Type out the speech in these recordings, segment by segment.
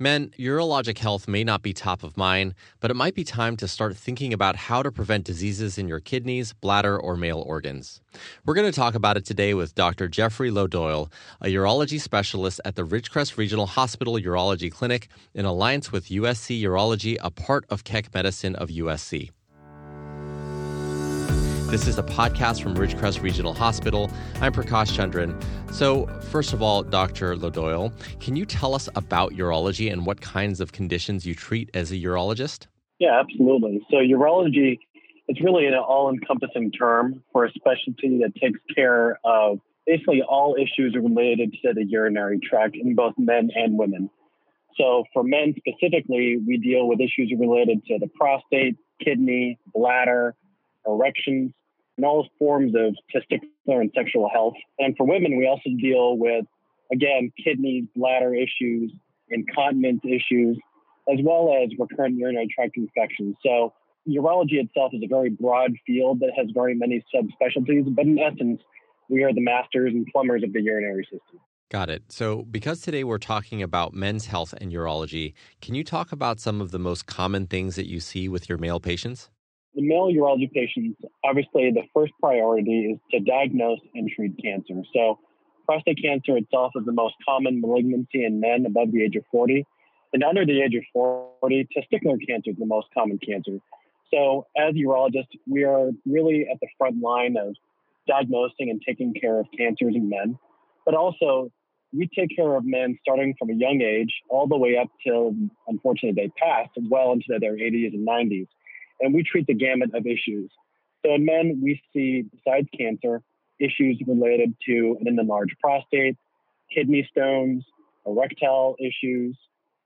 Men, urologic health may not be top of mind, but it might be time to start thinking about how to prevent diseases in your kidneys, bladder, or male organs. We're going to talk about it today with Dr. Jeffrey Loh-Doyle, a urology specialist at the Ridgecrest Regional Hospital Urology Clinic in alliance with USC Urology, a part of Keck Medicine of USC. This is a podcast from Ridgecrest Regional Hospital. I'm Prakash Chandran. So, first of all, Dr. Loh-Doyle, can you tell us about urology and what kinds of conditions you treat as a urologist? Yeah, absolutely. So, urology is really an all encompassing term for a specialty that takes care of basically all issues related to the urinary tract in both men and women. So, for men specifically, we deal with issues related to the prostate, kidney, bladder, erections, and all forms of testicular and sexual health. And for women, we also deal with, again, kidney, bladder issues, incontinence issues, as well as recurrent urinary tract infections. So urology itself is a very broad field that has very many subspecialties, but in essence, we are the masters and plumbers of the urinary system. Got it. So, because today we're talking about men's health and urology, can you talk about some of the most common things that you see with your male patients? The male urology patients, obviously the first priority is to diagnose and treat cancer. So prostate cancer itself is the most common malignancy in men above the age of 40. And under the age of 40, testicular cancer is the most common cancer. So as urologists, we are really at the front line of diagnosing and taking care of cancers in men. But also, we take care of men starting from a young age all the way up till, unfortunately, they pass well into their 80s and 90s and we treat the gamut of issues. So in men, we see, besides cancer, issues related to an enlarged prostate, kidney stones, erectile issues,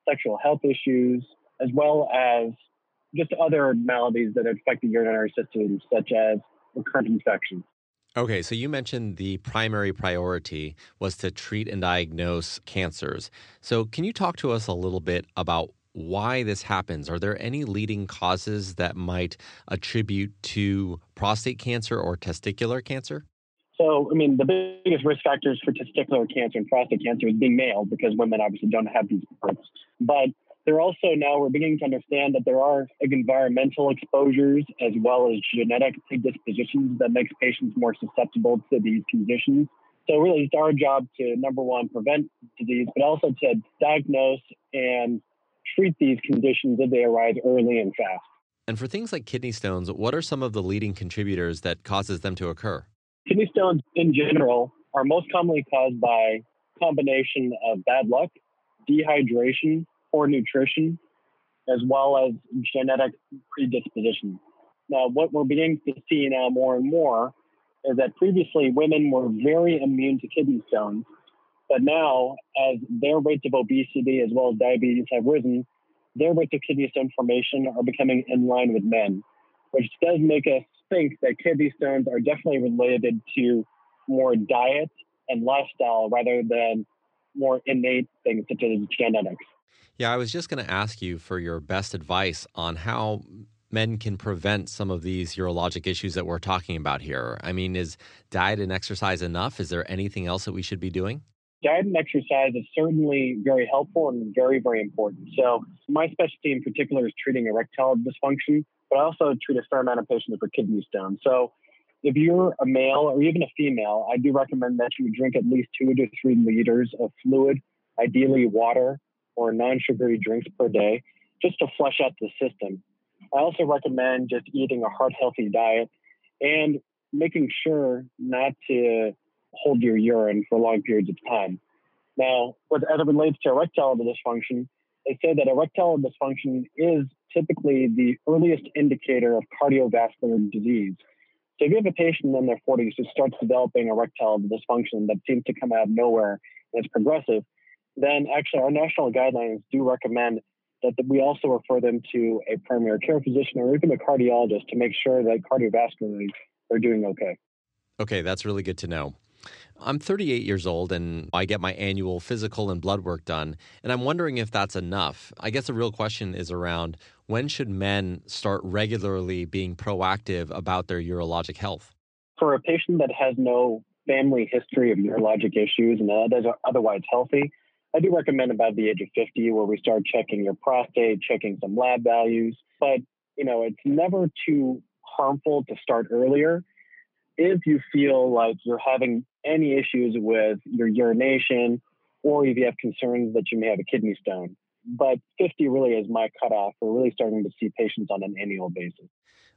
sexual health issues, as well as just other maladies that affect the urinary system, such as recurrent infections. Okay, so you mentioned the primary priority was to treat and diagnose cancers. So, can you talk to us a little bit about why this happens. Are there any leading causes that might attribute to prostate cancer or testicular cancer? So, I mean, the biggest risk factors for testicular cancer and prostate cancer is being male because women obviously don't have these parts. But there also now we're beginning to understand that there are environmental exposures as well as genetic predispositions that makes patients more susceptible to these conditions. So really it's our job to number one prevent disease, but also to diagnose and treat these conditions if they arise early and fast. And for things like kidney stones, what are some of the leading contributors that causes them to occur? Kidney stones in general are most commonly caused by combination of bad luck, dehydration, poor nutrition, as well as genetic predisposition. Now, what we're beginning to see now more and more is that previously women were very immune to kidney stones, but now, as their rates of obesity as well as diabetes have risen, their rates of kidney stone formation are becoming in line with men, which does make us think that kidney stones are definitely related to more diet and lifestyle rather than more innate things such as genetics. Yeah, I was just going to ask you for your best advice on how men can prevent some of these urologic issues that we're talking about here. I mean, is diet and exercise enough? Is there anything else that we should be doing? Diet and exercise is certainly very helpful and very, very important. So, my specialty in particular is treating erectile dysfunction, but I also treat a fair amount of patients for kidney stones. So, if you're a male or even a female, I do recommend that you drink at least two to three liters of fluid, ideally water or non sugary drinks per day, just to flush out the system. I also recommend just eating a heart healthy diet and making sure not to hold your urine for long periods of time. Now, as it relates to erectile dysfunction, they say that erectile dysfunction is typically the earliest indicator of cardiovascular disease. So if you have a patient in their 40s who starts developing erectile dysfunction that seems to come out of nowhere and it's progressive, then actually our national guidelines do recommend that we also refer them to a primary care physician or even a cardiologist to make sure that cardiovascularly they're doing okay. Okay, that's really good to know. I'm 38 years old and I get my annual physical and blood work done. And I'm wondering if that's enough. I guess the real question is around when should men start regularly being proactive about their urologic health? For a patient that has no family history of urologic issues and that is otherwise healthy, I do recommend about the age of 50 where we start checking your prostate, checking some lab values. But, you know, it's never too harmful to start earlier if you feel like you're having any issues with your urination or if you have concerns that you may have a kidney stone. But 50 really is my cutoff for really starting to see patients on an annual basis.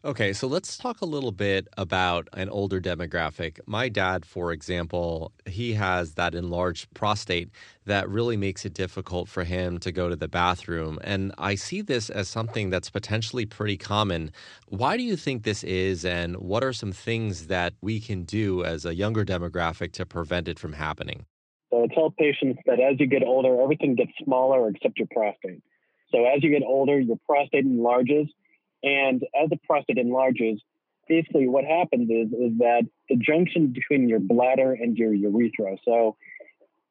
Okay, so let's talk a little bit about an older demographic. My dad, for example, he has that enlarged prostate that really makes it difficult for him to go to the bathroom. And I see this as something that's potentially pretty common. Why do you think this is, and what are some things that we can do as a younger demographic to prevent it from happening? So I tell patients that as you get older, everything gets smaller except your prostate. So as you get older, your prostate enlarges and as the prostate enlarges, basically what happens is, is that the junction between your bladder and your urethra, so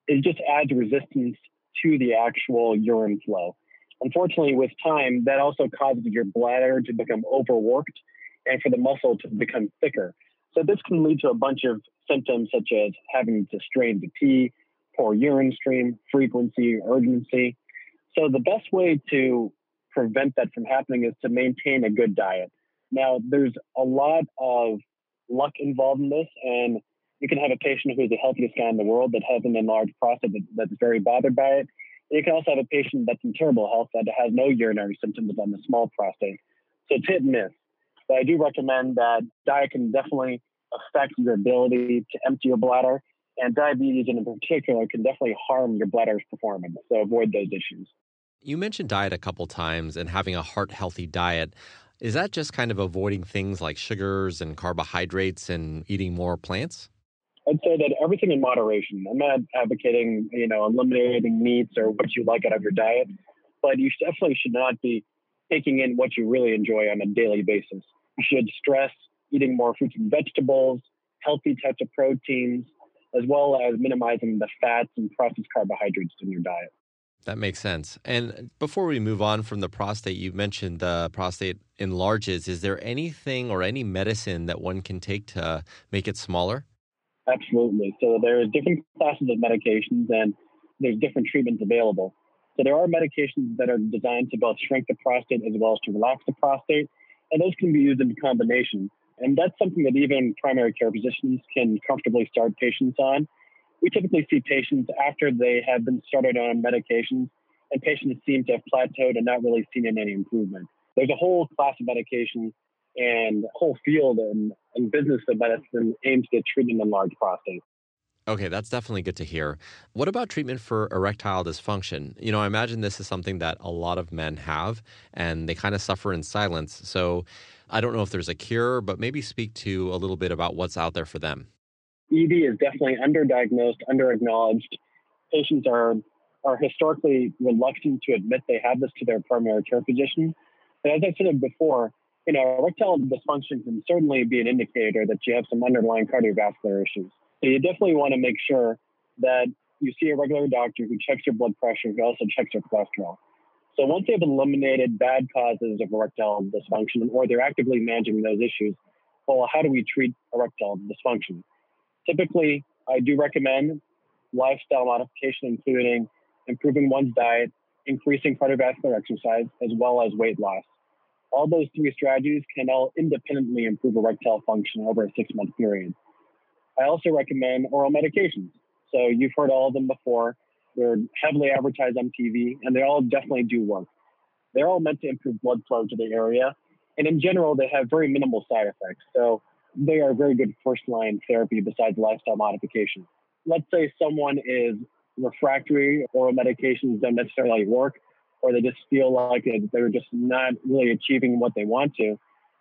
it just adds resistance to the actual urine flow. Unfortunately, with time, that also causes your bladder to become overworked and for the muscle to become thicker. So this can lead to a bunch of symptoms such as having to strain to pee, poor urine stream, frequency, urgency. So the best way to prevent that from happening is to maintain a good diet. Now, there's a lot of luck involved in this, and you can have a patient who's the healthiest guy in the world that has an enlarged prostate that's very bothered by it. And you can also have a patient that's in terrible health that has no urinary symptoms on the small prostate. So it's hit and miss. But I do recommend that diet can definitely affect your ability to empty your bladder, and diabetes in particular can definitely harm your bladder's performance. So avoid those issues. You mentioned diet a couple times and having a heart healthy diet. Is that just kind of avoiding things like sugars and carbohydrates and eating more plants? I'd say that everything in moderation. I'm not advocating, you know, eliminating meats or what you like out of your diet, but you definitely should not be taking in what you really enjoy on a daily basis. You should stress eating more fruits and vegetables, healthy types of proteins, as well as minimizing the fats and processed carbohydrates in your diet. That makes sense. And before we move on from the prostate, you mentioned the prostate enlarges. Is there anything or any medicine that one can take to make it smaller? Absolutely. So there are different classes of medications and there's different treatments available. So there are medications that are designed to both shrink the prostate as well as to relax the prostate, and those can be used in combination. And that's something that even primary care physicians can comfortably start patients on we typically see patients after they have been started on medications, and patients seem to have plateaued and not really seen any improvement. There's a whole class of medication and whole field and, and business of medicine aims to treat an enlarged prostate. Okay, that's definitely good to hear. What about treatment for erectile dysfunction? You know, I imagine this is something that a lot of men have and they kind of suffer in silence. So I don't know if there's a cure, but maybe speak to a little bit about what's out there for them. ED is definitely underdiagnosed, underacknowledged. Patients are are historically reluctant to admit they have this to their primary care physician. And as I said before, you know, erectile dysfunction can certainly be an indicator that you have some underlying cardiovascular issues. So you definitely want to make sure that you see a regular doctor who checks your blood pressure, who also checks your cholesterol. So once they've eliminated bad causes of erectile dysfunction, or they're actively managing those issues, well, how do we treat erectile dysfunction? Typically, I do recommend lifestyle modification, including improving one's diet, increasing cardiovascular exercise, as well as weight loss. All those three strategies can all independently improve erectile function over a six month period. I also recommend oral medications. So you've heard all of them before. They're heavily advertised on TV, and they all definitely do work. They're all meant to improve blood flow to the area, and in general, they have very minimal side effects. So they are very good first line therapy besides lifestyle modification. Let's say someone is refractory oral medications don't necessarily work, or they just feel like they're just not really achieving what they want to.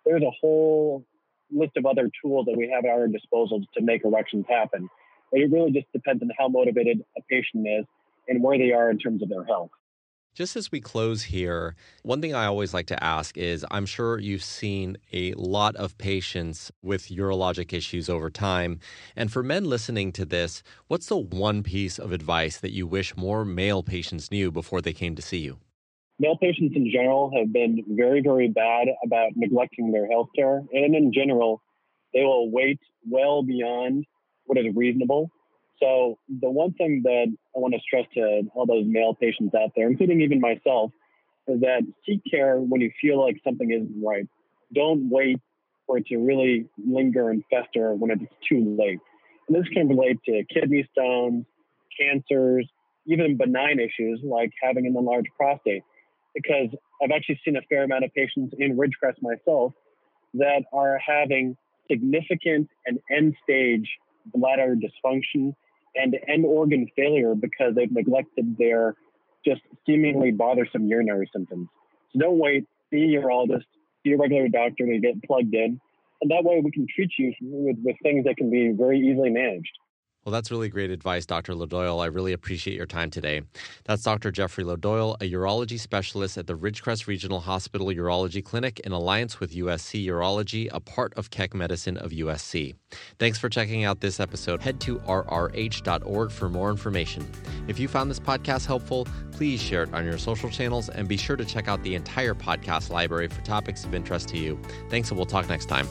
There's a whole list of other tools that we have at our disposal to make erections happen. It really just depends on how motivated a patient is and where they are in terms of their health. Just as we close here, one thing I always like to ask is I'm sure you've seen a lot of patients with urologic issues over time. And for men listening to this, what's the one piece of advice that you wish more male patients knew before they came to see you? Male patients in general have been very, very bad about neglecting their health care. And in general, they will wait well beyond what is reasonable So the one thing that I want to stress to all those male patients out there, including even myself, is that seek care when you feel like something isn't right. Don't wait for it to really linger and fester when it's too late. And this can relate to kidney stones, cancers, even benign issues like having an enlarged prostate. Because I've actually seen a fair amount of patients in Ridgecrest myself that are having significant and end stage bladder dysfunction and end organ failure because they've neglected their just seemingly bothersome urinary symptoms. So don't wait, see a urologist, see a regular doctor to get plugged in. And that way we can treat you with, with things that can be very easily managed. Well, that's really great advice, Dr. Loh-Doyle. I really appreciate your time today. That's Dr. Jeffrey Loh-Doyle, a urology specialist at the Ridgecrest Regional Hospital Urology Clinic in alliance with USC Urology, a part of Keck Medicine of USC. Thanks for checking out this episode. Head to rrh.org for more information. If you found this podcast helpful, please share it on your social channels and be sure to check out the entire podcast library for topics of interest to you. Thanks, and we'll talk next time.